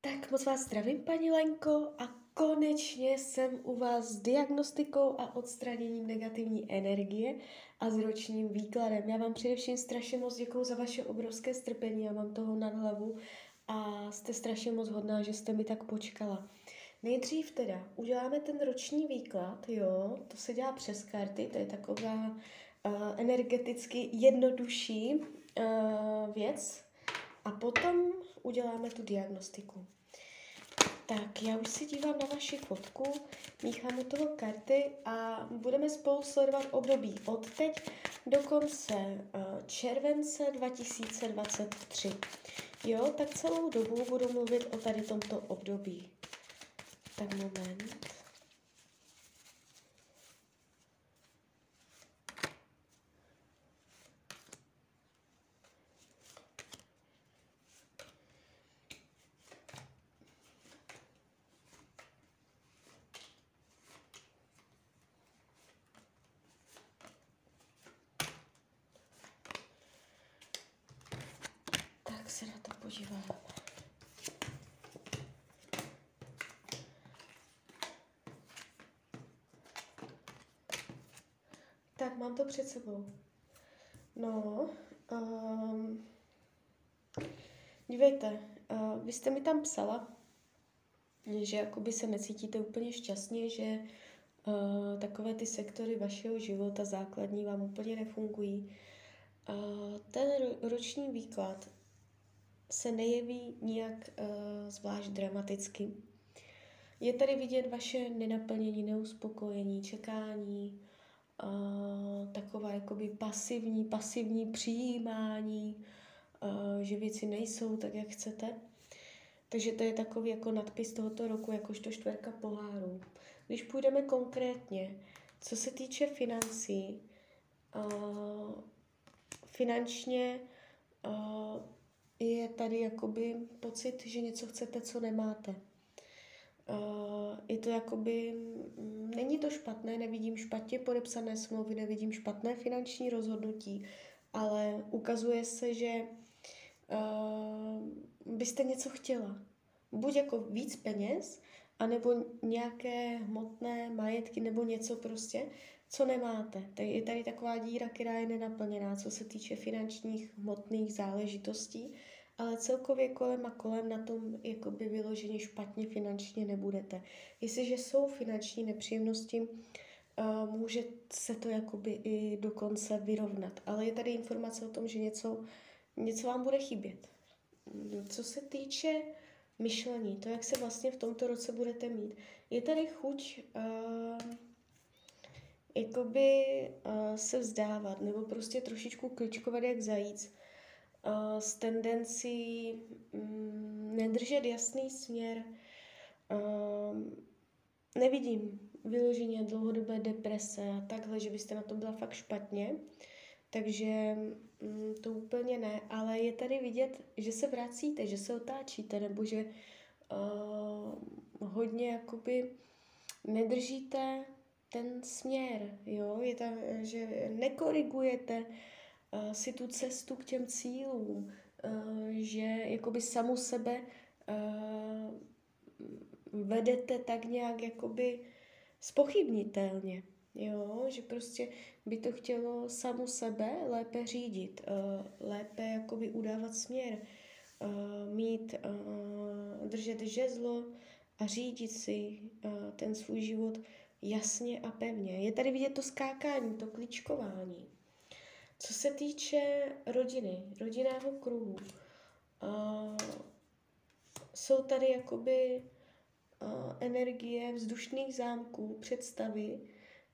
Tak moc vás zdravím, paní Lenko, a konečně jsem u vás s diagnostikou a odstraněním negativní energie a s ročním výkladem. Já vám především strašně moc děkuju za vaše obrovské strpení, já mám toho nad hlavu a jste strašně moc hodná, že jste mi tak počkala. Nejdřív teda uděláme ten roční výklad, jo, to se dělá přes karty, to je taková uh, energeticky jednodušší uh, věc, a potom uděláme tu diagnostiku. Tak, já už si dívám na vaši fotku, míchám u toho karty a budeme spolu sledovat období od teď do konce uh, července 2023. Jo, tak celou dobu budu mluvit o tady tomto období. Tak moment. se na to podíváme. Tak, mám to před sebou. No, um, dívejte, uh, vy jste mi tam psala, že jakoby se necítíte úplně šťastně, že uh, takové ty sektory vašeho života základní vám úplně nefungují. Uh, ten roční výklad se nejeví nijak uh, zvlášť dramaticky. Je tady vidět vaše nenaplnění, neuspokojení, čekání, uh, taková jakoby pasivní, pasivní přijímání, uh, že věci nejsou tak, jak chcete. Takže to je takový jako nadpis tohoto roku, jakožto čtverka pohárů. Když půjdeme konkrétně, co se týče financí, uh, finančně je tady jakoby pocit, že něco chcete, co nemáte. Uh, je to jakoby, mm, není to špatné, nevidím špatně podepsané smlouvy, nevidím špatné finanční rozhodnutí, ale ukazuje se, že uh, byste něco chtěla. Buď jako víc peněz, anebo nějaké hmotné majetky, nebo něco prostě, co nemáte. Tady je tady taková díra, která je nenaplněná, co se týče finančních hmotných záležitostí, ale celkově kolem a kolem na tom jakoby vyloženě špatně finančně nebudete. Jestliže jsou finanční nepříjemnosti, uh, může se to jakoby i dokonce vyrovnat. Ale je tady informace o tom, že něco, něco vám bude chybět. Co se týče myšlení, to, jak se vlastně v tomto roce budete mít, je tady chuť uh, jakoby uh, se vzdávat nebo prostě trošičku kličkovat jak zajíc s tendencí um, nedržet jasný směr. Nevidím vyloženě dlouhodobé deprese a takhle, že byste na tom byla fakt špatně. Takže um, to úplně ne, ale je tady vidět, že se vracíte, že se otáčíte, nebo že uh, hodně jakoby nedržíte ten směr, jo, je tam, že nekorigujete uh, si tu cestu k těm cílům, uh, že jakoby samu sebe uh, vedete tak nějak jakoby spochybnitelně, jo, že prostě by to chtělo samu sebe lépe řídit, uh, lépe jakoby udávat směr, uh, mít, uh, držet žezlo a řídit si uh, ten svůj život jasně a pevně. Je tady vidět to skákání, to klíčkování. Co se týče rodiny, rodinného kruhu, uh, jsou tady jakoby uh, energie vzdušných zámků, představy,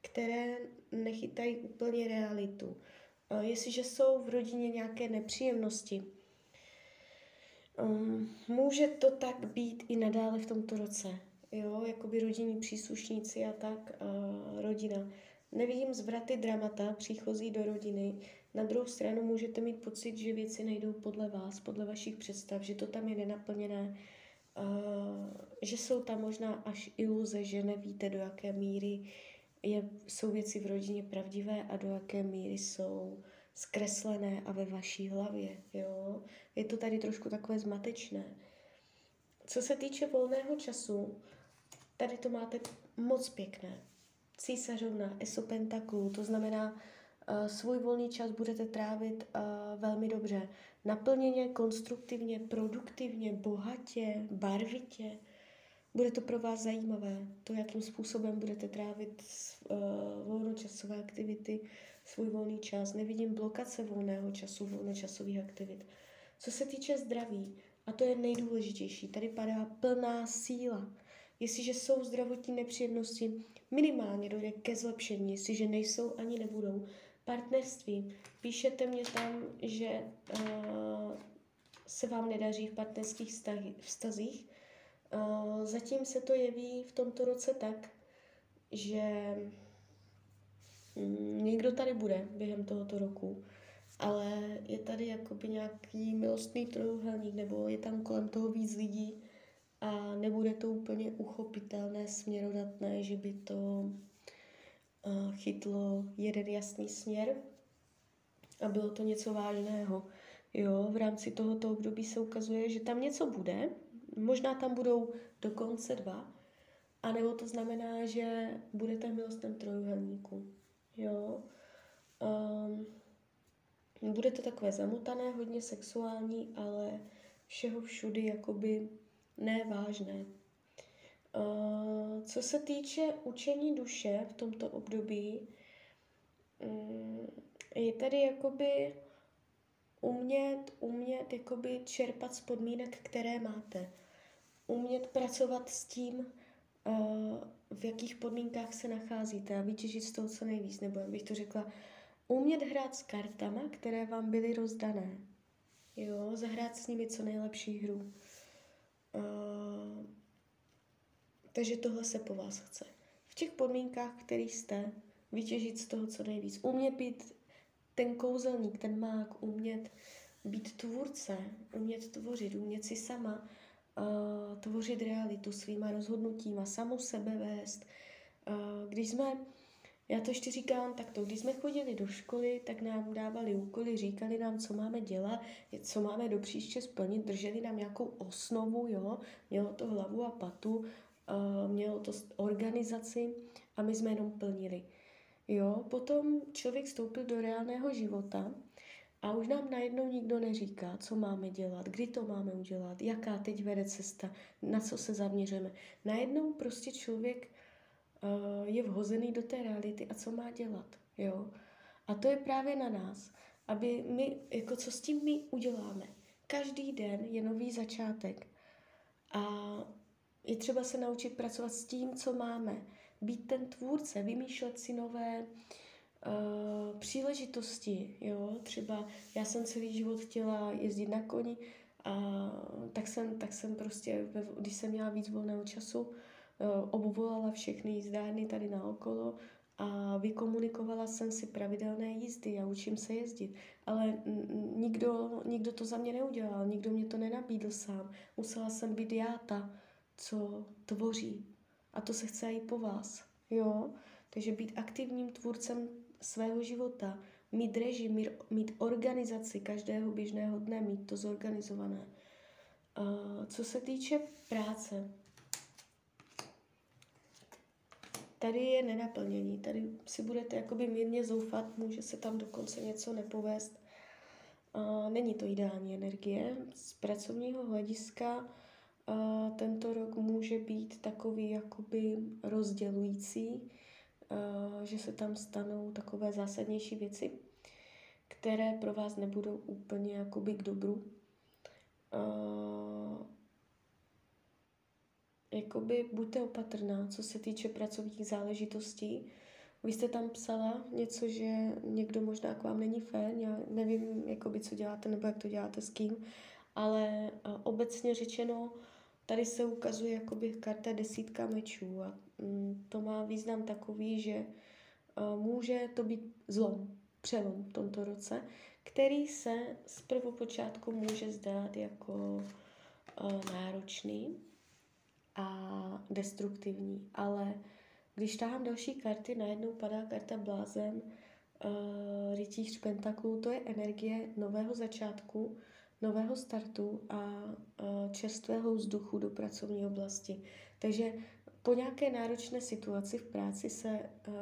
které nechytají úplně realitu. Uh, jestliže jsou v rodině nějaké nepříjemnosti, um, může to tak být i nadále v tomto roce. Jo, jakoby rodinní příslušníci a tak, uh, rodina. Nevidím zvraty dramata příchozí do rodiny. Na druhou stranu můžete mít pocit, že věci nejdou podle vás, podle vašich představ, že to tam je nenaplněné, že jsou tam možná až iluze, že nevíte, do jaké míry je, jsou věci v rodině pravdivé a do jaké míry jsou zkreslené a ve vaší hlavě. Jo? Je to tady trošku takové zmatečné. co se týče volného času, tady to máte moc pěkné. Císařovna, eso pentaklů, to znamená, uh, svůj volný čas budete trávit uh, velmi dobře. Naplněně, konstruktivně, produktivně, bohatě, barvitě. Bude to pro vás zajímavé, to, jakým způsobem budete trávit uh, volnočasové aktivity, svůj volný čas. Nevidím blokace volného času, volnočasových aktivit. Co se týče zdraví, a to je nejdůležitější, tady padá plná síla. Jestliže jsou zdravotní nepříjemnosti, minimálně dojde ke zlepšení, jestliže nejsou ani nebudou. Partnerství. Píšete mě tam, že uh, se vám nedaří v partnerských vztahy, vztazích. Uh, zatím se to jeví v tomto roce tak, že um, někdo tady bude během tohoto roku, ale je tady jakoby nějaký milostný trojuhelník, nebo je tam kolem toho víc lidí a nebude to úplně uchopitelné, směrodatné, že by to chytlo jeden jasný směr a bylo to něco vážného. Jo, v rámci tohoto období se ukazuje, že tam něco bude, možná tam budou dokonce dva, anebo to znamená, že budete v milostném trojuhelníku. Jo. Um, bude to takové zamotané, hodně sexuální, ale všeho všudy jakoby nevážné. Uh, co se týče učení duše v tomto období, um, je tady jakoby umět, umět jakoby čerpat z podmínek, které máte. Umět pracovat s tím, uh, v jakých podmínkách se nacházíte a vytěžit z toho co nejvíc, nebo jak bych to řekla, umět hrát s kartama, které vám byly rozdané. Jo, zahrát s nimi co nejlepší hru. Takže tohle se po vás chce. V těch podmínkách, kterých jste, vytěžit z toho co nejvíc. Umět být ten kouzelník, ten mák, umět být tvůrce, umět tvořit, umět si sama uh, tvořit realitu svýma rozhodnutíma, samu sebe vést. Uh, když jsme já to ještě říkám takto, když jsme chodili do školy, tak nám dávali úkoly, říkali nám, co máme dělat, co máme do příště splnit, drželi nám nějakou osnovu, jo, mělo to hlavu a patu, uh, mělo to organizaci a my jsme jenom plnili. Jo, potom člověk vstoupil do reálného života a už nám najednou nikdo neříká, co máme dělat, kdy to máme udělat, jaká teď vede cesta, na co se zaměřeme. Najednou prostě člověk je vhozený do té reality a co má dělat, jo. A to je právě na nás, aby my, jako co s tím my uděláme. Každý den je nový začátek a je třeba se naučit pracovat s tím, co máme. Být ten tvůrce, vymýšlet si nové uh, příležitosti, jo. Třeba já jsem celý život chtěla jezdit na koni a tak jsem, tak jsem prostě, když jsem měla víc volného času, obvolala všechny jízdárny tady na okolo a vykomunikovala jsem si pravidelné jízdy a učím se jezdit. Ale nikdo, nikdo to za mě neudělal, nikdo mě to nenabídl sám. Musela jsem být já ta, co tvoří. A to se chce i po vás. Jo? Takže být aktivním tvůrcem svého života, mít režim, mít, mít organizaci každého běžného dne, mít to zorganizované. Uh, co se týče práce, tady je nenaplnění, tady si budete jakoby mírně zoufat, může se tam dokonce něco nepovést. Uh, není to ideální energie. Z pracovního hlediska uh, tento rok může být takový jakoby rozdělující, uh, že se tam stanou takové zásadnější věci, které pro vás nebudou úplně jakoby k dobru. Uh, jakoby buďte opatrná, co se týče pracovních záležitostí. Vy jste tam psala něco, že někdo možná k vám není fér, já nevím, jakoby, co děláte nebo jak to děláte s kým, ale obecně řečeno, tady se ukazuje jakoby karta desítka mečů a mm, to má význam takový, že může to být zlom, přelom v tomto roce, který se z prvopočátku může zdát jako náročný, a destruktivní. Ale když táhám další karty, najednou padá karta blázen, uh, rytíř pentaklů, to je energie nového začátku, nového startu a čerstvého vzduchu do pracovní oblasti. Takže po nějaké náročné situaci v práci se uh,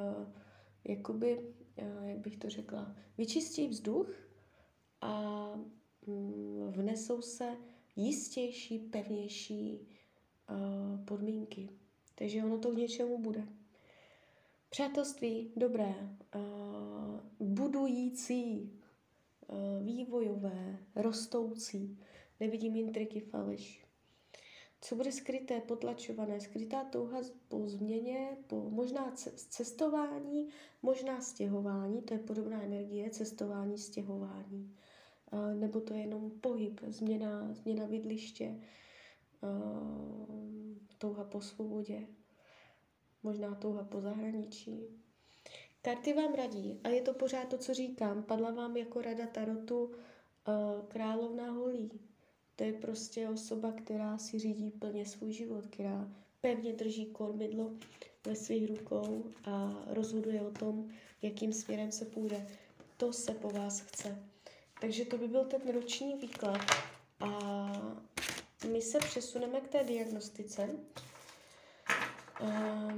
jakoby, uh, jak bych to řekla, vyčistí vzduch a um, vnesou se jistější, pevnější podmínky. Takže ono to k něčemu bude. Přátelství dobré, budující, vývojové, rostoucí. Nevidím intriky, faleš. Co bude skryté, potlačované? Skrytá touha po změně, po možná cestování, možná stěhování, to je podobná energie, cestování, stěhování. Nebo to je jenom pohyb, změna, změna bydliště, uh, touha po svobodě, možná touha po zahraničí. Karty vám radí, a je to pořád to, co říkám, padla vám jako rada Tarotu uh, královna holí. To je prostě osoba, která si řídí plně svůj život, která pevně drží kormidlo ve svých rukou a rozhoduje o tom, jakým směrem se půjde. To se po vás chce. Takže to by byl ten roční výklad. A my se přesuneme k té diagnostice. Um,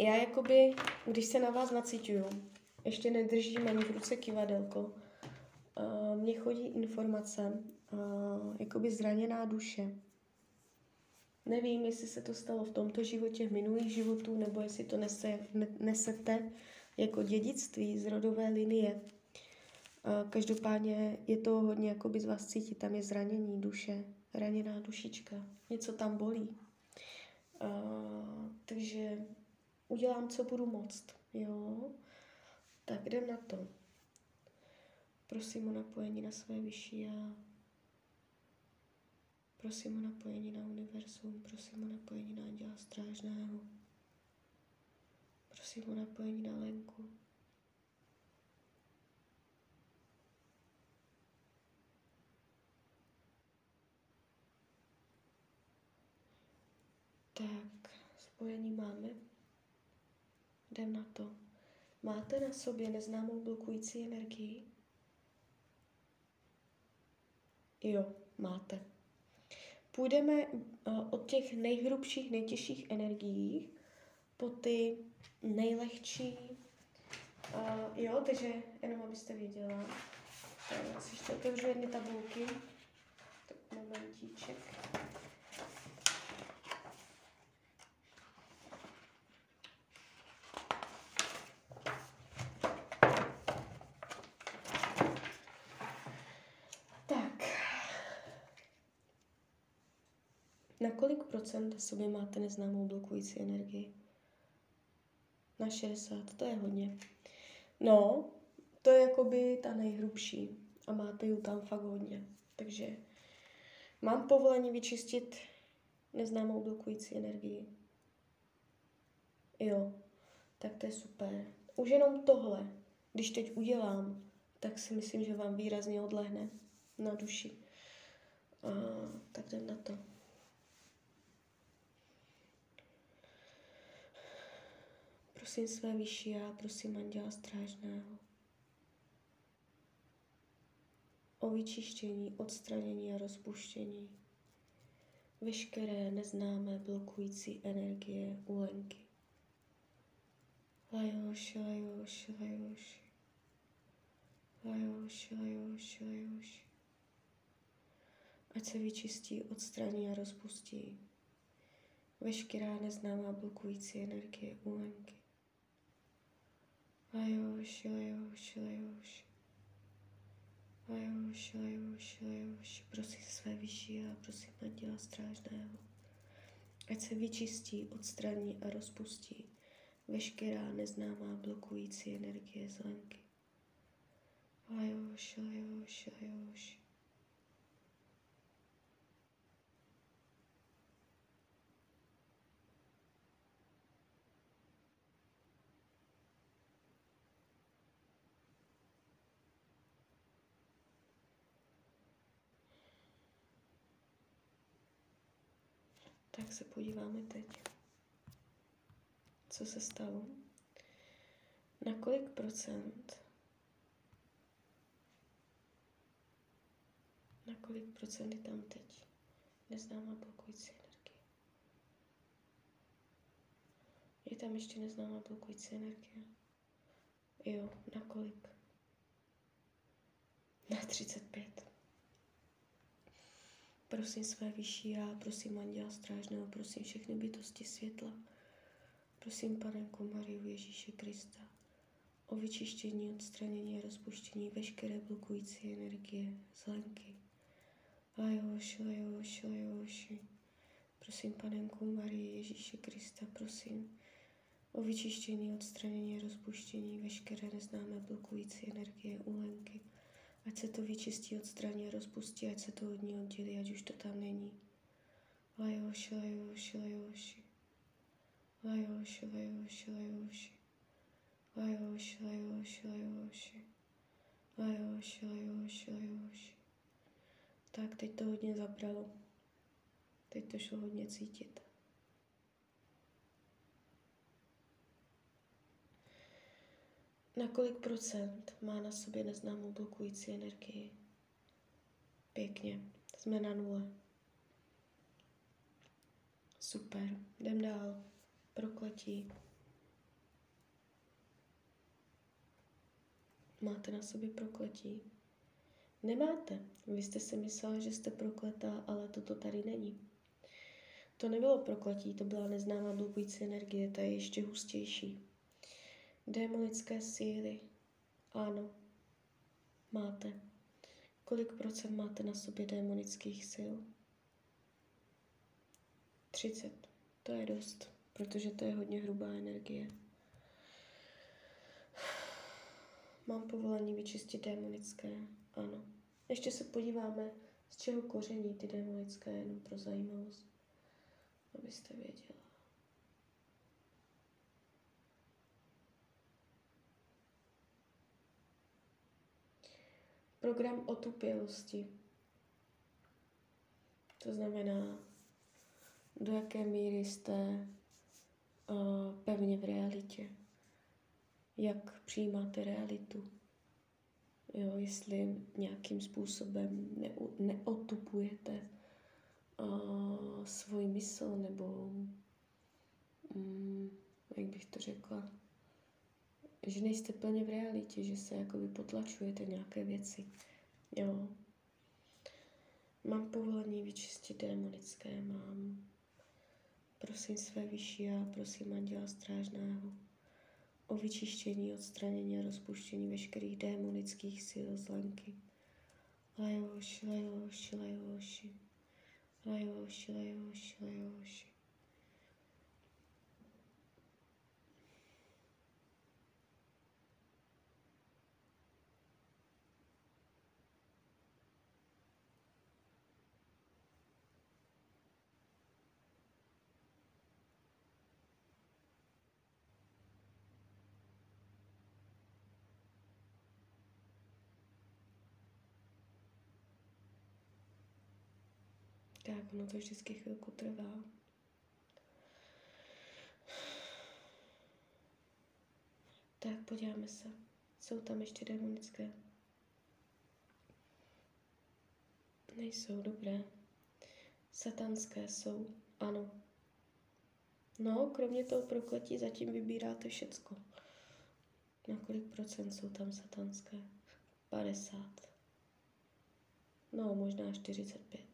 já jakoby, když se na vás nacituju, ještě nedržím ani v ruce kivadelko, uh, mně chodí informace, uh, jakoby zraněná duše. Nevím, jestli se to stalo v tomto životě, v minulých životů, nebo jestli to nese, ne, nesete jako dědictví z rodové linie. Uh, každopádně je to hodně jakoby z vás cítit, tam je zranění duše, raněná dušička, něco tam bolí. Uh, takže udělám, co budu moct, jo. Tak jdem na to. Prosím o napojení na své vyšší já. Prosím o napojení na univerzum, prosím o napojení na anděla strážného. Prosím o napojení na Lenku. Tak, spojení máme. Jdem na to. Máte na sobě neznámou blokující energii? Jo, máte. Půjdeme uh, od těch nejhrubších, nejtěžších energií po ty nejlehčí. Uh, jo, takže jenom abyste věděla. Tak si ještě otevřu jedny tabulky. Tak momentíček. Na procent sobě máte neznámou blokující energii? Na 60, to je hodně. No, to je jakoby ta nejhrubší a máte ju tam fakt hodně. Takže mám povolení vyčistit neznámou blokující energii. Jo, tak to je super. Už jenom tohle, když teď udělám, tak si myslím, že vám výrazně odlehne na duši. A, tak jdem na to. Prosím své vyšší já, prosím Anděla Strážného o vyčištění, odstranění a rozpuštění veškeré neznámé blokující energie u Lenky. Lajoši, lajoši, lajoši. Lajoši, lajoši, lajoši. Ať se vyčistí, odstraní a rozpustí veškerá neznámá blokující energie u Lajoši, lajoši, lajoši. Lajoši, lajoši, lajoši. Prosím své vyšší a prosím Anděla Strážného. Ať se vyčistí, odstraní a rozpustí veškerá neznámá blokující energie z lenky. Lajoši, lajoši, lajoši. Tak se podíváme teď, co se stalo. Na kolik procent Na kolik procent je tam teď? Neznámá blokující energie. Je tam ještě neznámá blokující energie? Jo, na kolik? Na 35. Prosím své vyšší já, prosím Anděla Strážného, prosím všechny bytosti světla. Prosím Panenku Mariu Ježíše Krista o vyčištění, odstranění a rozpuštění veškeré blokující energie, zlenky. Lajoši, lajoši, lajoši. Prosím Panenku Marie Ježíše Krista, prosím o vyčištění, odstranění a rozpuštění veškeré neznámé blokující energie, úlenky. Ať se to vyčistí, odstraní a rozpustí, ať se to od ní oddělí, ať už to tam není. Lajoši, lajoši, lajoši. Lajoši, lajoši, lajoši. Lajoši, lajoši, lajoši. Lajoši, lajoši, lajoši. Tak, teď to hodně zabralo. Teď to šlo hodně cítit. Na kolik procent má na sobě neznámou blokující energii? Pěkně, jsme na nule. Super, jdem dál. Prokletí. Máte na sobě prokletí? Nemáte. Vy jste si myslela, že jste prokletá, ale toto tady není. To nebylo prokletí, to byla neznámá blokující energie, ta je ještě hustější. Démonické síly. Ano, máte. Kolik procent máte na sobě démonických sil? 30. To je dost, protože to je hodně hrubá energie. Mám povolení vyčistit démonické? Ano. Ještě se podíváme, z čeho koření ty démonické, jenom pro zajímavost, abyste věděli. Program otupělosti. To znamená, do jaké míry jste uh, pevně v realitě. Jak přijímáte realitu. Jo, jestli nějakým způsobem ne, neotupujete uh, svůj mysl, nebo um, jak bych to řekla, že nejste plně v realitě, že se jakoby potlačujete nějaké věci. Jo. Mám povolení vyčistit démonické, mám. Prosím své vyšší a prosím Anděla Strážného o vyčištění, odstranění a rozpuštění veškerých démonických sil zlenky. Lajoši, lajoši, lajoši. Lajoši, lajoši, lajoši. Tak, ono to vždycky chvilku trvá. Tak, podíváme se. Jsou tam ještě demonické? Nejsou, dobré. Satanské jsou, ano. No, kromě toho prokletí zatím vybíráte všecko. Na kolik procent jsou tam satanské? 50. No, možná 45.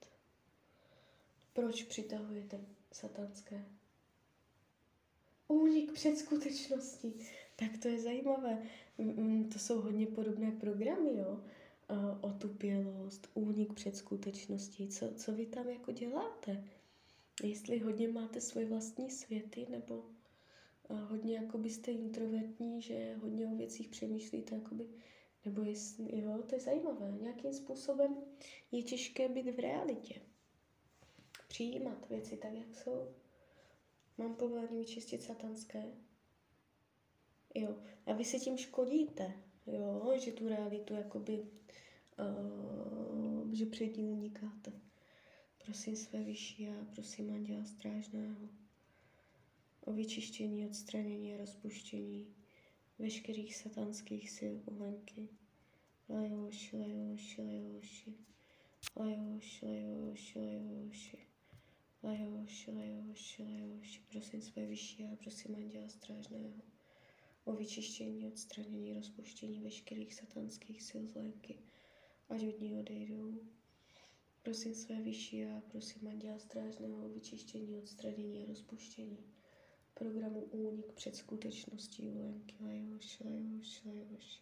Proč přitahujete satanské? Únik před skutečností. Tak to je zajímavé. To jsou hodně podobné programy, jo? Otupělost, únik před skutečností. Co, co vy tam jako děláte? Jestli hodně máte svoje vlastní světy, nebo hodně jako byste introvertní, že hodně o věcích přemýšlíte, jakoby, nebo jestli, jo, to je zajímavé. Nějakým způsobem je těžké být v realitě přijímat věci tak, jak jsou. Mám povolení vyčistit satanské. Jo. A vy se tím škodíte, jo, že tu realitu jakoby, uh, že před ní unikáte. Prosím své vyšší a prosím Anděla Strážného o vyčištění, odstranění a rozpuštění veškerých satanských sil u Lenky. Lajoši, lajoši, lajoši. Lajoši, lajoši, lajoši. Lajoši, lajoši, lajoši. Prosím své vyšší a prosím anděla strážného o vyčištění, odstranění, rozpuštění veškerých satanských sil zlenky, ať od ní odejdou. Prosím své vyšší a prosím anděla strážného o vyčištění, odstranění a rozpuštění programu Únik před skutečností Lenky Lajoši, Lajoši, Lajoši.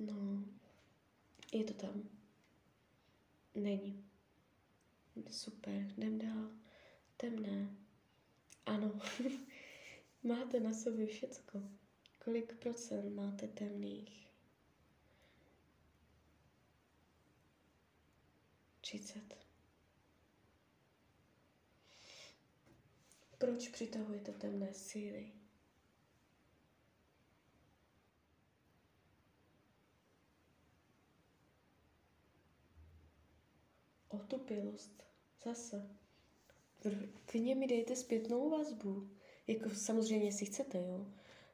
No, je to tam. Není. Super, jdem dál. Temné. Ano, máte na sobě všecko. Kolik procent máte temných? 30. Proč přitahujete temné síly? Otupilost. Zase. Klidně mi dejte zpětnou vazbu. Jako samozřejmě, jestli chcete, jo.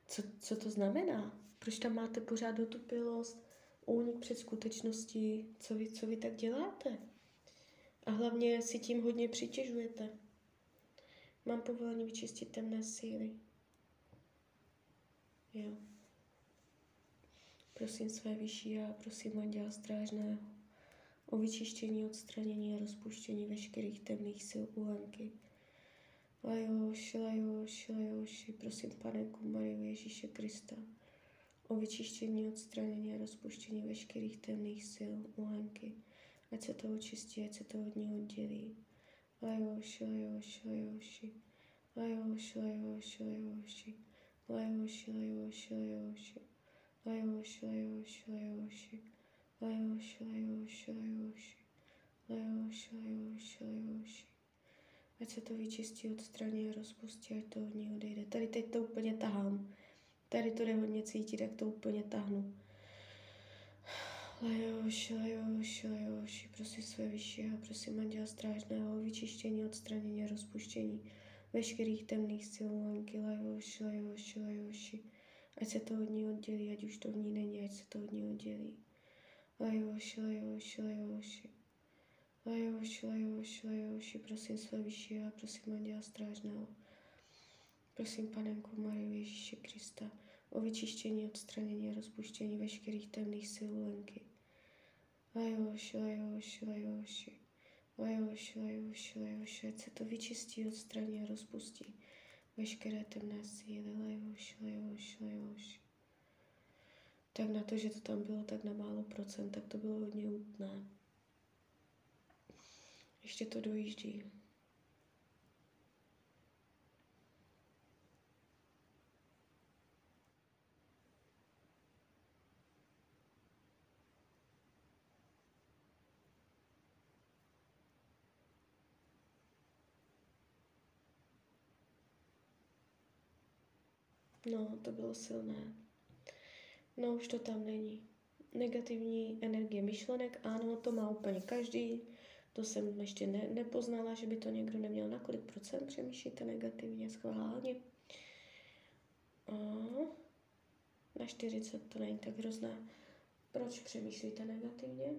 Co, co to znamená? Proč tam máte pořád otupilost, únik před skutečností? Co vy, co vy tak děláte? A hlavně si tím hodně přitěžujete. Mám povolení vyčistit temné síly. Jo. Prosím své vyšší a prosím anděla strážného o vyčištění, odstranění a rozpuštění veškerých temných sil u Lenky. Lajoši, lajoši, lajoši, prosím Panenku Mariu Ježíše Krista o vyčištění, odstranění a rozpuštění veškerých temných sil u Lenky. Ať se to očistí, ať se to od ní oddělí. Lajoši, lajoši, lajoši, lajoši, lajoši, lajoši, lajoši, lajoši, lajoši, lajoši, lajoši, lajoši, Lajoši, lajoši, lajoši, lajoši, lajoši, lajoši. Ať se to vyčistí, odstraní a rozpustí, ať to od ní odejde. Tady teď to úplně tahám. Tady to jde hodně cítit, jak to úplně tahnu. Lajoši, lajoši, lajoši, prosím své vyšší a prosím Anděla Strážného o vyčištění, odstranění a rozpuštění veškerých temných sil Lenky, lajoši, lajoši, lajoši. Ať se to od ní oddělí, ať už to v ní není, ať se to od ní oddělí. Lajoši, lajoši, lajoši. Lajoši, lajoši, lajoši, prosím své vyšší a prosím Anděla Strážného. Prosím Panenku Mariu Ježíše Krista o vyčištění, odstranění a rozpuštění veškerých temných sil Lenky. Lajoši, lajoši, lajoši. Lajoši, lajoši, lajoši, ať se to vyčistí, odstraní a rozpustí veškeré temné síly. Lajoši, lajoši, lajoši tak na to, že to tam bylo tak na málo procent, tak to bylo hodně nutné. Ještě to dojíždí. No, to bylo silné. No už to tam není. Negativní energie myšlenek, ano, to má úplně každý. To jsem ještě ne, nepoznala, že by to někdo neměl. Na kolik procent přemýšlíte negativně, schválně? A na 40 to není tak hrozné. Proč přemýšlíte negativně?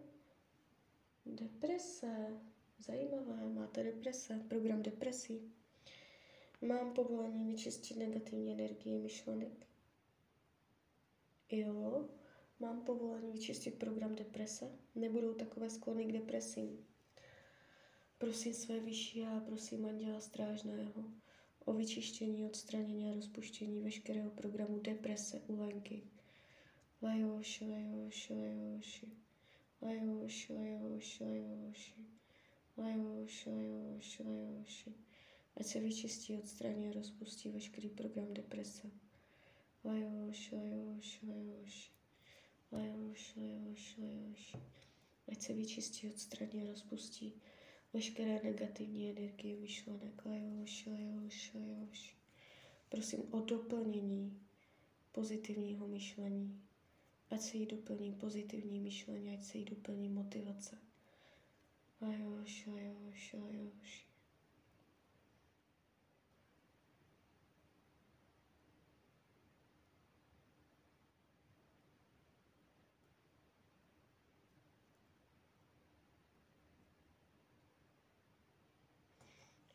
Deprese. Zajímavé, máte deprese, program depresí. Mám povolení vyčistit negativní energii myšlenek. Jo, mám povolení vyčistit program deprese. Nebudou takové sklony k depresím. Prosím své vyšší a prosím Anděla Strážného o vyčištění, odstranění a rozpuštění veškerého programu deprese u Lenky. Lajoši, lajoši, lajoši. Lajoši, lajoši, lajoši. Lajoši, lajoši, lajoši. Ať se vyčistí, odstraní a rozpustí veškerý program deprese. Vay hoş, vay hoş, vay hoş. Vay. Ať se vyčistí, odstraní a rozpustí veškeré negativní energie myšlenek. Vaj hoš, vaj hoš. Prosím o doplnění pozitivního myšlení. Ať se jí doplní pozitivní myšlení, ať se jí doplní motivace. Vaj hoš, vaj.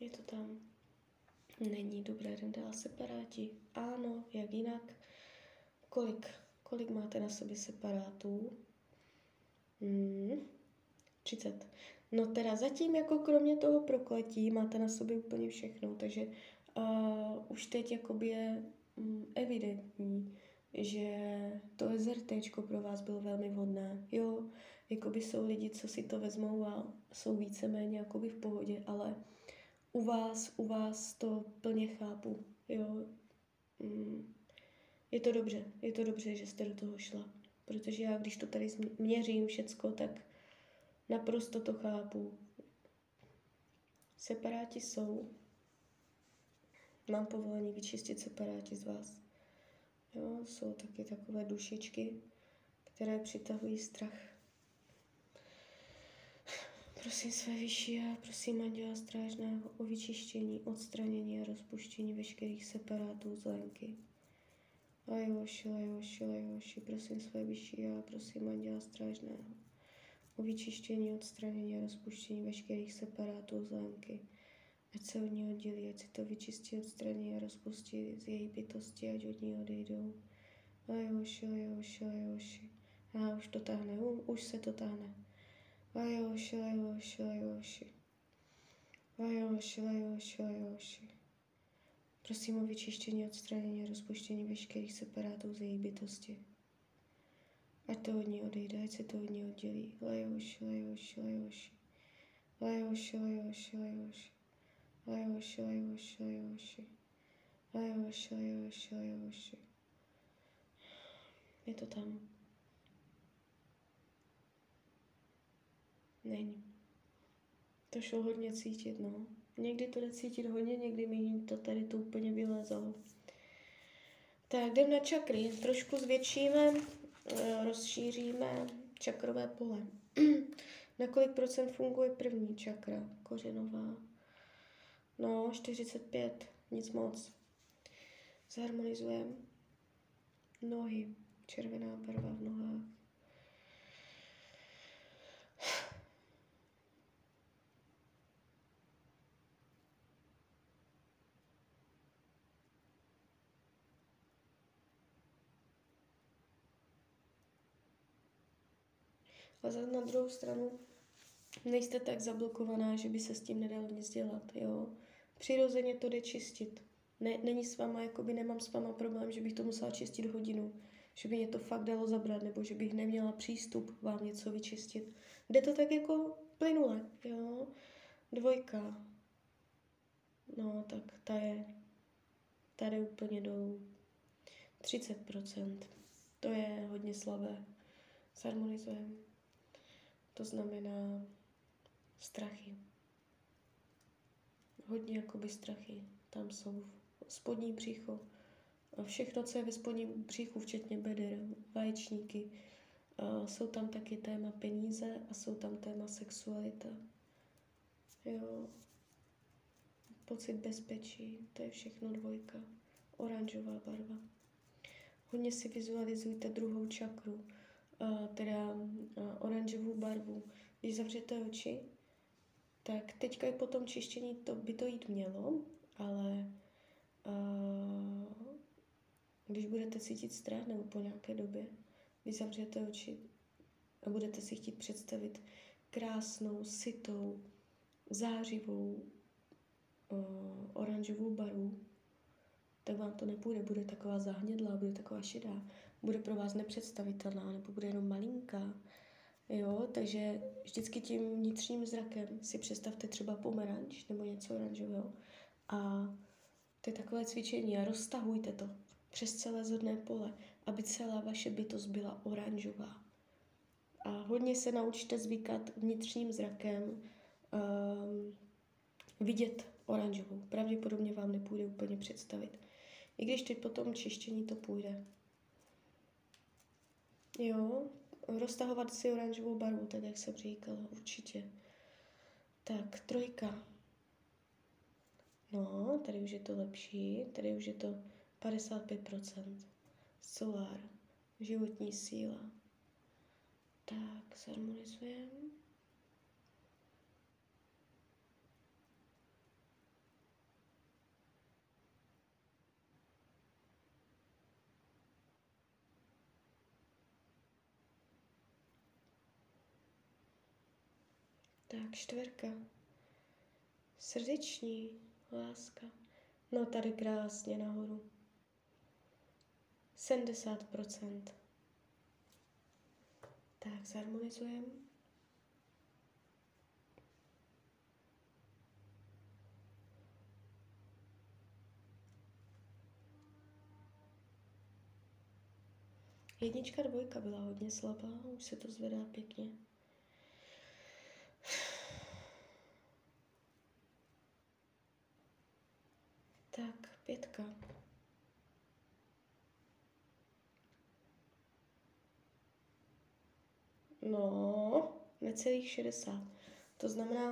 Je to tam. Není dobré, jdem dál separáti. Ano, jak jinak. Kolik, kolik máte na sobě separátů? Hmm, 30. No teda zatím jako kromě toho prokletí máte na sobě úplně všechno, takže uh, už teď jakoby je um, evidentní, že to SRT pro vás bylo velmi vhodné. Jo, jakoby jsou lidi, co si to vezmou a jsou víceméně jakoby v pohodě, ale u vás, u vás to plně chápu, jo. Mm. Je to dobře, je to dobře, že jste do toho šla, protože já, když to tady měřím všecko, tak naprosto to chápu. Separáti jsou. Mám povolení vyčistit separáti z vás. Jo, jsou taky takové dušičky, které přitahují strach. Prosím své vyšší a prosím Anděla Strážného o vyčištění, odstranění a rozpuštění veškerých separátů z Lenky. Lajoši, lajoši, lajoši, prosím své vyšší a prosím Anděla Strážného o vyčištění, odstranění a rozpuštění veškerých separátů z Lenky. Ať se od ní oddělí, ať si to vyčistí, odstraní a rozpustí z její bytosti, ať od ní odejdou. Lajoši, lajoši, lajoši. A už to táhne, už se to táhne. Lajoši, lajoši, lajoši. Lajoši, lajoši, lajoši. Prosím o vyčištění, odstranění a rozpuštění veškerých separátů z její bytosti. Ať to od ní odejde, ať se to od ní oddělí. Lajoši, lajoši, lajoši. Lajoši, lajoši, lajoši. Lajoši, lajoši, lajoši. Lajoši, lajoši, lajoši. Je to tam. Není. To šlo hodně cítit, no. Někdy to jde cítit hodně, někdy mi to tady to úplně vylezalo. Tak jdem na čakry. Trošku zvětšíme, eh, rozšíříme čakrové pole. na kolik procent funguje první čakra, kořenová? No, 45, nic moc. Zharmonizujeme nohy, červená barva v nohách. A zase na druhou stranu nejste tak zablokovaná, že by se s tím nedalo nic dělat, jo. Přirozeně to jde čistit. Ne, není s váma, jakoby nemám s váma problém, že bych to musela čistit hodinu, že by mě to fakt dalo zabrat, nebo že bych neměla přístup vám něco vyčistit. Jde to tak jako plynule, jo. Dvojka. No, tak ta je tady úplně dolů. 30%. To je hodně slabé. Zharmonizujeme. To znamená strachy. Hodně jakoby strachy tam jsou. Spodní břicho. Všechno, co je ve spodním břichu, včetně beder, vaječníky. Jsou tam taky téma peníze a jsou tam téma sexualita. Jo. Pocit bezpečí, to je všechno dvojka. Oranžová barva. Hodně si vizualizujte druhou čakru teda oranžovou barvu. Když zavřete oči, tak teďka i po tom čištění to by to jít mělo, ale uh, když budete cítit strach nebo po nějaké době, když zavřete oči a budete si chtít představit krásnou, sitou, zářivou uh, oranžovou barvu, tak vám to nepůjde, bude taková zahnědlá, bude taková šedá bude pro vás nepředstavitelná nebo bude jenom malinká. Jo, takže vždycky tím vnitřním zrakem si představte třeba pomeranč nebo něco oranžového a to je takové cvičení a roztahujte to přes celé zhodné pole, aby celá vaše bytost byla oranžová. A hodně se naučte zvykat vnitřním zrakem um, vidět oranžovou. Pravděpodobně vám nepůjde úplně představit. I když teď po tom čištění to půjde. Jo, roztahovat si oranžovou barvu, tak jak jsem říkala, určitě. Tak, trojka. No, tady už je to lepší, tady už je to 55%. Solár, životní síla. Tak, zharmonizujeme. Tak, čtverka. Srdeční, láska. No tady krásně nahoru. 70%. Tak, zharmonizujeme. Jednička, dvojka byla hodně slabá, už se to zvedá pěkně. Tak, pětka. No, necelých 60. To znamená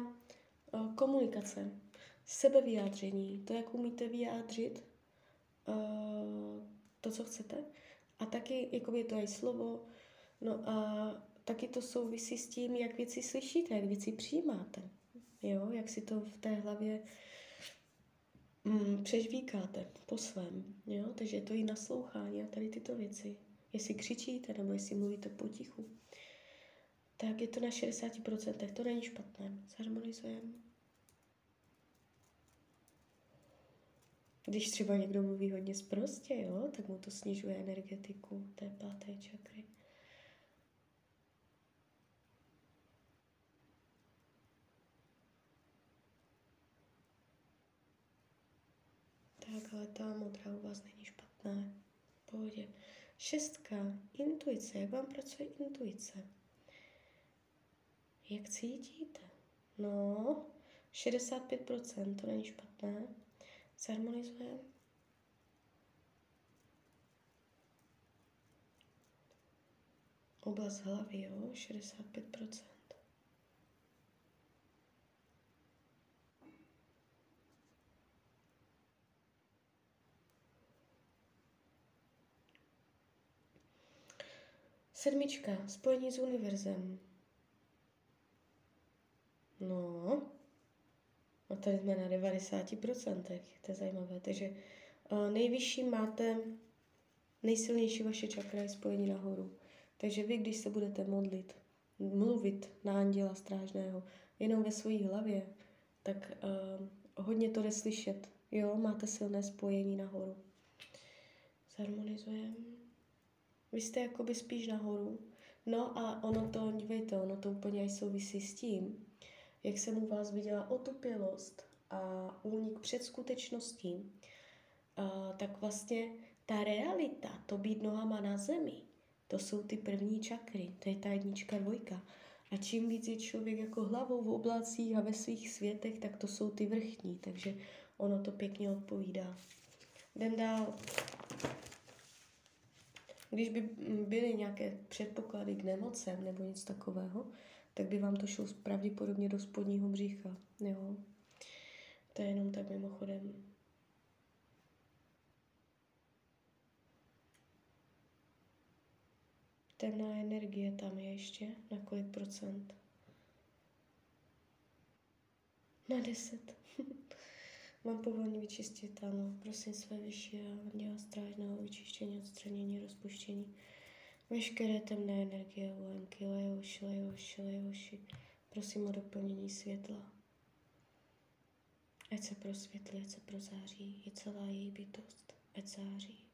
uh, komunikace, sebevyjádření, to, jak umíte vyjádřit uh, to, co chcete. A taky, jako je to i slovo, no a taky to souvisí s tím, jak věci slyšíte, jak věci přijímáte. Jo, jak si to v té hlavě mm, přežvíkáte po svém. Jo? Takže je to i naslouchání a tady tyto věci. Jestli křičíte nebo jestli mluvíte potichu, tak je to na 60%, to není špatné. Zharmonizujeme. Když třeba někdo mluví hodně zprostě, jo, tak mu to snižuje energetiku té páté čakry. Tak, ale ta modrá u vás není špatná. Pohodě. Šestka. Intuice. Jak vám pracuje intuice? Jak cítíte? No, 65%, to není špatné. Zharmonizujeme. Oblast hlavy, jo, 65%. Sedmička, spojení s univerzem. No, a tady jsme na 90%, to je zajímavé. Takže uh, nejvyšší máte, nejsilnější vaše čakra je spojení nahoru. Takže vy, když se budete modlit, mluvit na anděla strážného, jenom ve své hlavě, tak uh, hodně to jde slyšet. Jo, máte silné spojení nahoru. Zharmonizujeme. Vy jste jakoby spíš nahoru. No a ono to, dívejte, ono to úplně souvisí s tím, jak jsem u vás viděla otupělost a únik před skutečností, a, tak vlastně ta realita, to být nohama na zemi, to jsou ty první čakry, to je ta jednička, dvojka. A čím víc je člověk jako hlavou v oblacích a ve svých světech, tak to jsou ty vrchní, takže ono to pěkně odpovídá. Jdem dál. Když by byly nějaké předpoklady k nemocem nebo nic takového, tak by vám to šlo pravděpodobně do spodního břicha. Jo? To je jenom tak mimochodem. Temná energie tam je ještě. Na kolik procent? Na deset. Mám povolení vyčistit, ano. Prosím své vyšší a dělá strážného vyčištění, odstranění, rozpuštění. Veškeré temné energie Lenky, Lejoši, Lejoši, Lejoši, prosím o doplnění světla. Ať se prosvětlí, ať se prozáří, je celá její bytost, ať září.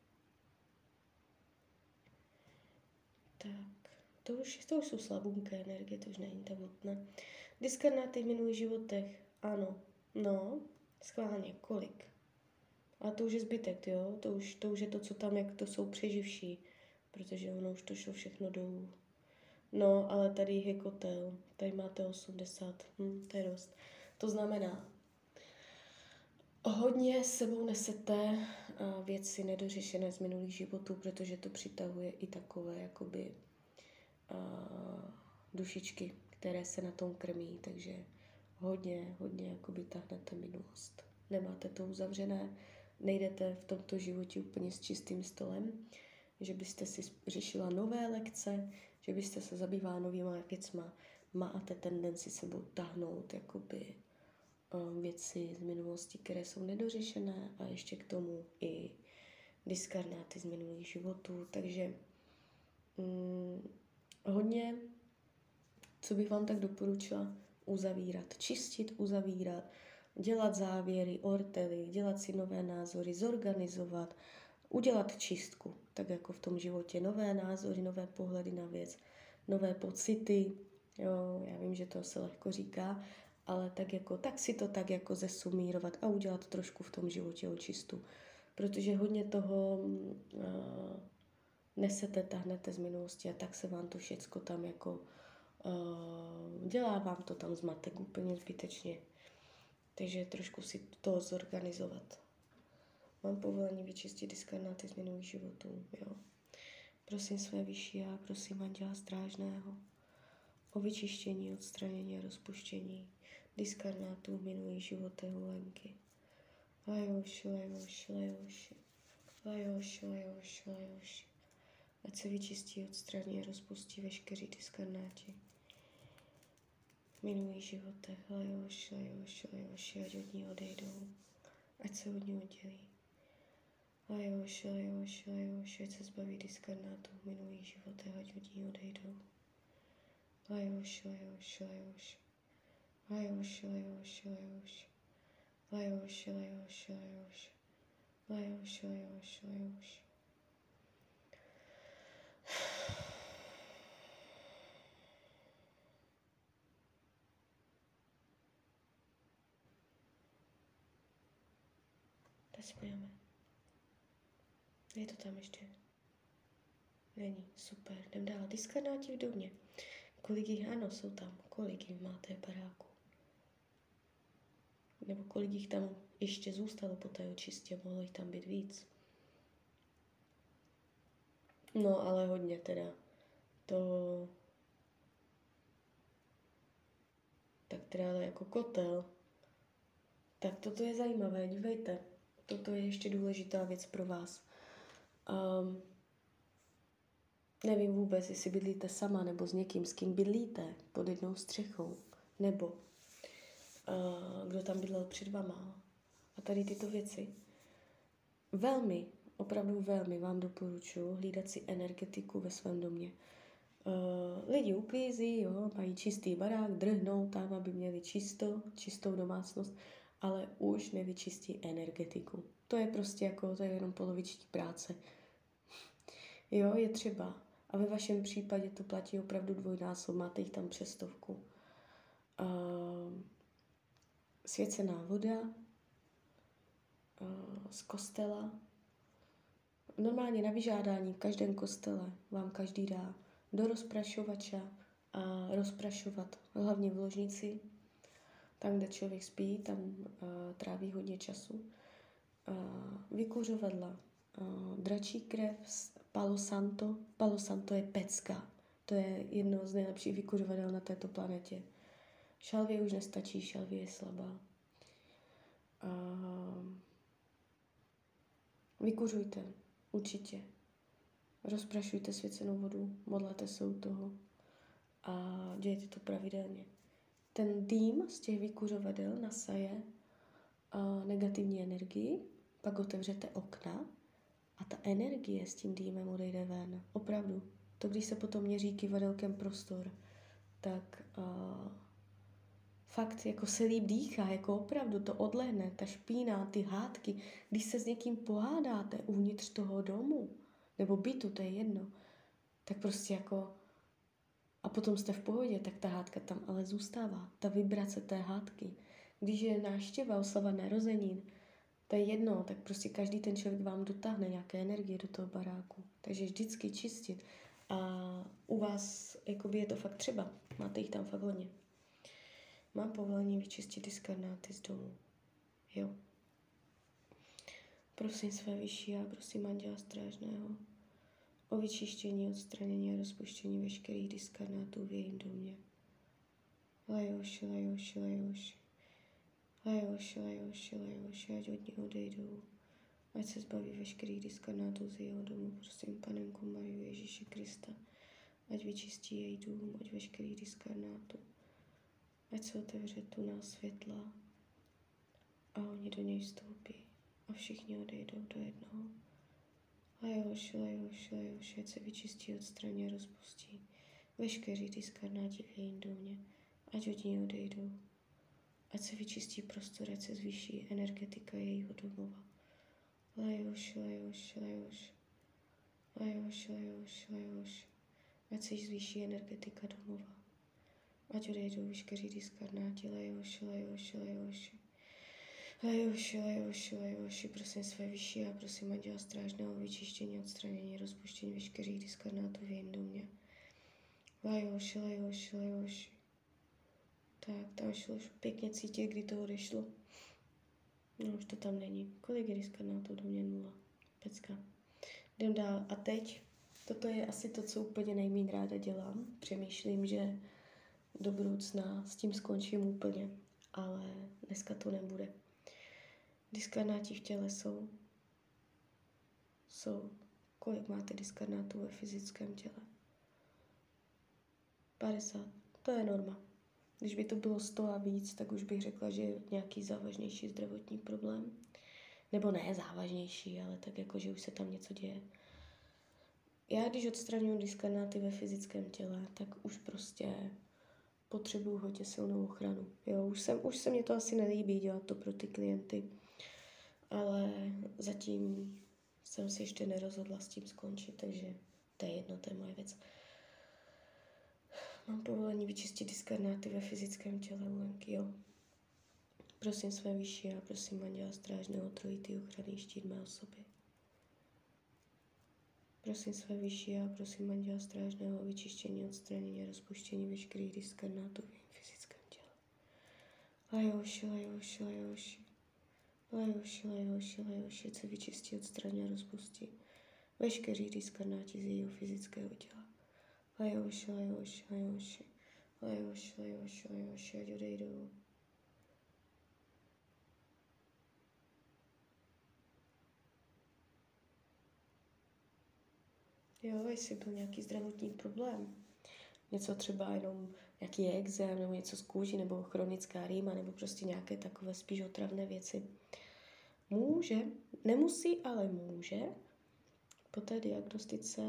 Tak, to už, to už jsou slabunké energie, to už není ta vodné. Diskarnáty v minulých životech, ano, no, schválně, kolik? A to už je zbytek, jo, to už, to už je to, co tam, jak to jsou přeživší protože ono už to šlo všechno dolů. No, ale tady je kotel, tady máte 80, hm, to je dost. To znamená, Hodně sebou nesete věci nedořešené z minulých životů, protože to přitahuje i takové jakoby uh, dušičky, které se na tom krmí, takže hodně, hodně jakoby tahnete minulost. Nemáte to uzavřené, nejdete v tomto životě úplně s čistým stolem, že byste si řešila nové lekce, že byste se zabývala novýma věcma, máte tendenci sebou tahnout jakoby um, věci z minulosti, které jsou nedořešené a ještě k tomu i diskarnáty z minulých životů, takže mm, hodně, co bych vám tak doporučila, uzavírat, čistit, uzavírat, dělat závěry, ortely, dělat si nové názory, zorganizovat, udělat čistku, tak jako v tom životě, nové názory, nové pohledy na věc, nové pocity, jo, já vím, že to se lehko říká, ale tak jako, tak si to tak jako zesumírovat a udělat trošku v tom životě očistu. Protože hodně toho uh, nesete, tahnete z minulosti a tak se vám to všecko tam jako dělá vám to tam zmatek úplně zbytečně. Takže trošku si to zorganizovat. Mám povolení vyčistit diskarnáty z minulých životů, jo. Prosím své vyšší a prosím Anděla Strážného o vyčištění, odstranění a rozpuštění diskarnátů minulých životů Lenky. Lajoši, lajoši, lajoši, lajoši, lajoši, lajoši. Ať se vyčistí, odstraní a rozpustí veškerý diskarnáti minulých životech. Lajoši, lajoši, lajoši, ať od ní odejdou. Ať se od ní oddělí. Lajoši, lajoši, lajoši, ať se zbaví diskarnátů v minulých životech, ať od ní odejdou. Lajoši, lajoši, lajoši. Lajoši, lajoši, lajoši. Lajoši, lajoši, lajoši. Lajoši, lajoši, lajoši. Zasmějeme. Je to tam ještě? Není. Super. Jdem dál. Diskanáti v domě. Kolik jich, ano, jsou tam. Kolik jich máte baráku? Nebo kolik jich tam ještě zůstalo po té očistě? Mohlo jich tam být víc. No, ale hodně teda. To... Tak teda ale jako kotel. Tak toto je zajímavé, dívejte. Toto je ještě důležitá věc pro vás. Um, nevím vůbec, jestli bydlíte sama nebo s někým, s kým bydlíte pod jednou střechou, nebo uh, kdo tam bydlel před vama. A tady tyto věci. Velmi, opravdu velmi vám doporučuji hlídat si energetiku ve svém domě. Uh, lidi uklízí, jo, mají čistý barák, drhnou tam, aby měli čisto, čistou domácnost, ale už nevyčistí energetiku. To je prostě jako, to je jenom poloviční práce. Jo, je třeba. A ve vašem případě to platí opravdu dvojnásob, máte jich tam přestovku. Uh, svěcená voda uh, z kostela. Normálně na vyžádání v každém kostele vám každý dá do rozprašovača a rozprašovat hlavně v ložnici, tam, kde člověk spí, tam uh, tráví hodně času. Uh, vykuřovadla, uh, dračí krev, Palo Santo. Palo Santo je pecka. To je jedno z nejlepších vykuřovadel na této planetě. Šalvě už nestačí, šalvě je slabá. Uh, vykuřujte, určitě. Rozprašujte svěcenou vodu, modlete se u toho a dějte to pravidelně ten dým z těch vykuřovadel nasaje negativní energii, pak otevřete okna a ta energie s tím dýmem odejde ven. Opravdu. To, když se potom měří kivadelkem prostor, tak uh, fakt jako se líp dýchá, jako opravdu to odlehne, ta špína, ty hádky. Když se s někým pohádáte uvnitř toho domu, nebo bytu, to je jedno, tak prostě jako a potom jste v pohodě, tak ta hádka tam ale zůstává. Ta vibrace té hádky. Když je náštěva, oslava narozenin, to je jedno, tak prostě každý ten člověk vám dotáhne nějaké energie do toho baráku. Takže vždycky čistit. A u vás jakoby je to fakt třeba. Máte jich tam fakt hodně. Mám povolení vyčistit diskarnáty z domu. Jo. Prosím své vyšší a prosím Anděla Strážného o vyčištění, odstranění a rozpuštění veškerých diskarnátů v jejím domě. Lajoši, lajoši, lajoši. Lajoši, lajoši, lajoši, ať od něho odejdou. Ať se zbaví veškerých diskarnátů z jeho domu. Prosím, panenku Mariu Ježíše Krista, ať vyčistí její dům od veškerých diskarnátů. Ať se otevře tu na světla a oni do něj vstoupí a všichni odejdou do jednoho. Lajoši, lajoši, lajoši, ať se vyčistí, odstraní a rozpustí veškerý diskarnáti v jejím domě, ať od něj odejdou. Ať se vyčistí prostor, ať se zvýší energetika jejího domova. Lajoši, lajoši, lajoši. Lajoši, lajoši, lajoši. Ať se zvýší energetika domova. Ať odejdou veškerý diskarnáti, lajoši, lajoši, lajoši. Lajoši, lajoši, lajoši, prosím své vyšší a prosím Anděla Strážného vyčištění, odstranění, rozpuštění veškerých diskarnátů v jejím domě. Lajoši, lajoši, lajoši. Tak, tam šlo pěkně cítit, kdy to odešlo. No, už to tam není. Kolik je diskarnátů do mě? Nula. Pecka. Jdem dál. A teď, toto je asi to, co úplně nejméně ráda dělám. Přemýšlím, že do budoucna s tím skončím úplně, ale dneska to nebude. Diskarnáti v těle jsou, jsou, kolik máte diskarnátů ve fyzickém těle? 50. To je norma. Když by to bylo 100 a víc, tak už bych řekla, že je nějaký závažnější zdravotní problém. Nebo ne závažnější, ale tak jako, že už se tam něco děje. Já, když odstraňuji diskarnáty ve fyzickém těle, tak už prostě potřebuju hodně silnou ochranu. Jo, už, jsem, už se mě to asi nelíbí dělat to pro ty klienty, ale zatím jsem si ještě nerozhodla s tím skončit, takže to je jedno, to je moje věc. Mám povolení vyčistit diskarnáty ve fyzickém těle Lenky, jo. Prosím své vyšší a prosím Anděla Strážného trojitý ochranný štít mé osoby. Prosím své vyšší a prosím Anděla Strážného o vyčištění, odstranění a rozpuštění veškerých diskarnátů v jejím fyzickém těle. Lajoši, lajoši, lajoši. Lajoši, lajoši, lajoši, se vyčistí, odstraní a rozpustí veškerý diskarnáti z jejího fyzického těla. Lajoši, lajoši, lajoši. Lajoši, lajoši, lajoši, ať odejdou. Jo, jestli byl nějaký zdravotní problém. Něco třeba jenom nějaký exém, nebo něco z kůži, nebo chronická rýma, nebo prostě nějaké takové spíš otravné věci. Může, nemusí, ale může po té diagnostice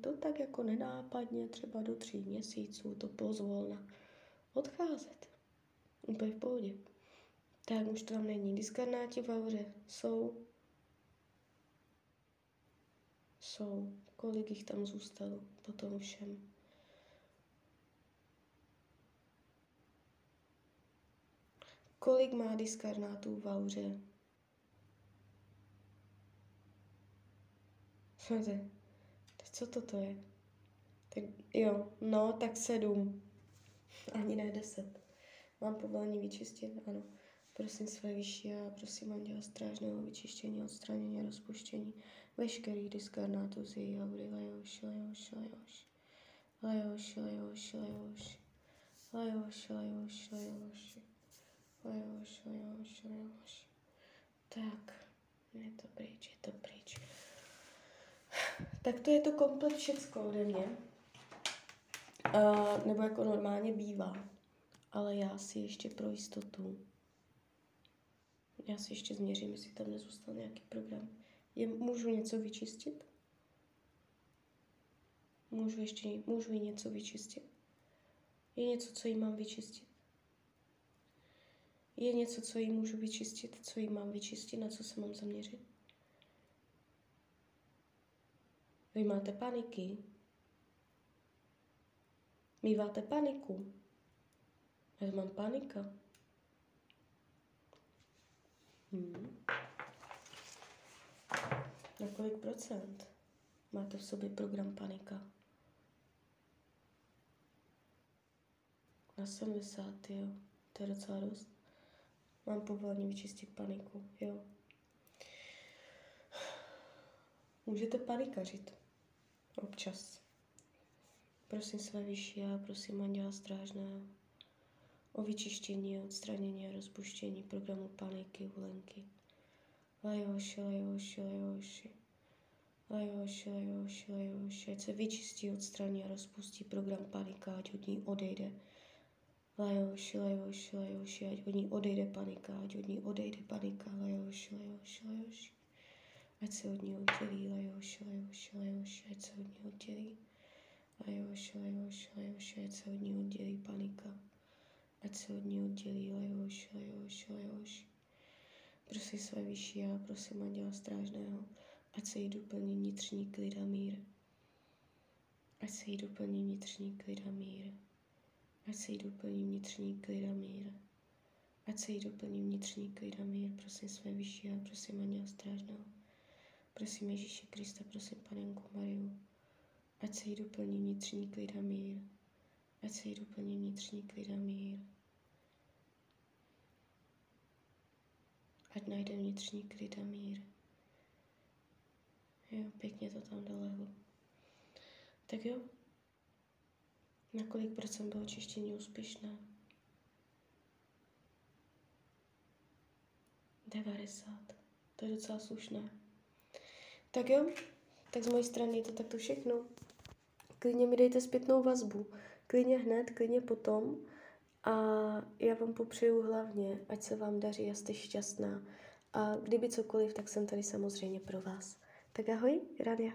to tak jako nenápadně, třeba do tří měsíců, to pozvolna odcházet. Úplně v pohodě. Tak už to tam není. Diskarnáti v auře jsou. Jsou. Kolik jich tam zůstalo po tom všem? Kolik má diskarnátů v auře? Co toto je? Tak jo, no, tak sedm. Ani ne deset. Mám povolení vyčistit? Ano. Prosím své vyšší a prosím Anděla Strážného vyčištění, odstranění a rozpuštění veškerých diskarnátů z její aury. Lajoš, lajoš, lajoš. Lajoš, lajoš, lajoš. Lajoš, lajoš, lajoš. Lajoš, lajoš, lajoš. Tak, je to pryč, je to pryč. Tak to je to komplet všecko ode mě. Uh, nebo jako normálně bývá. Ale já si ještě pro jistotu já si ještě změřím, jestli tam nezůstal nějaký program. Je, můžu něco vyčistit? Můžu ještě můžu jí něco vyčistit? Je něco, co jí mám vyčistit? Je něco, co jí můžu vyčistit, co jí mám vyčistit, na co se mám zaměřit? Vy máte paniky. Míváte paniku. Já mám panika. Hmm. Na kolik procent máte v sobě program panika? Na 70, jo. To je docela dost. Mám povolení vyčistit paniku, jo. Můžete panikařit. Občas. Prosím své vyšší a prosím Anděla Strážného o vyčištění, odstranění a rozpuštění programu paniky u Lenky. Lajoši, lajoši, lajoši. Lajoši, lajoši, lajoši. Ať se vyčistí, odstraní a rozpustí program panika, ať od ní odejde. Lajoši, lajoši, lajoši, ať od ní odejde panika, ať od ní odejde panika. Lajoši, lajoši, lajoši. Ať se od ní oddělí, lajoši, lajoši, lajoši, ať se od ní oddělí. Lajoši, lajoši, lajoši, ať se od ní oddělí panika. Ať se od ní oddělí, lajoši, lajoši, lajoši. Prosím své vyšší já, prosím Anděla Strážného, ať se jí doplní vnitřní klid a mír. Ať se jí doplní vnitřní klid a mír. Ať se jí doplní vnitřní klid a mír. Ať se jí doplní vnitřní klid a mír. Prosím své vyšší já, prosím Anděla Strážného. Prosím Ježíši Krista, prosím Panenku Mariu. Ať se jí doplní vnitřní klid a mír. Ať se jí doplní vnitřní klid a mír. Ať najde vnitřní klid a mír. Jo, pěkně to tam dolehlo. Tak jo, na kolik procent bylo čištění úspěšné? 90. To je docela slušné. Tak jo, tak z mojej strany je to takto všechno. Klidně mi dejte zpětnou vazbu. Klidně hned, klidně potom. A já vám popřeju hlavně, ať se vám daří a jste šťastná. A kdyby cokoliv, tak jsem tady samozřejmě pro vás. Tak ahoj, Radia.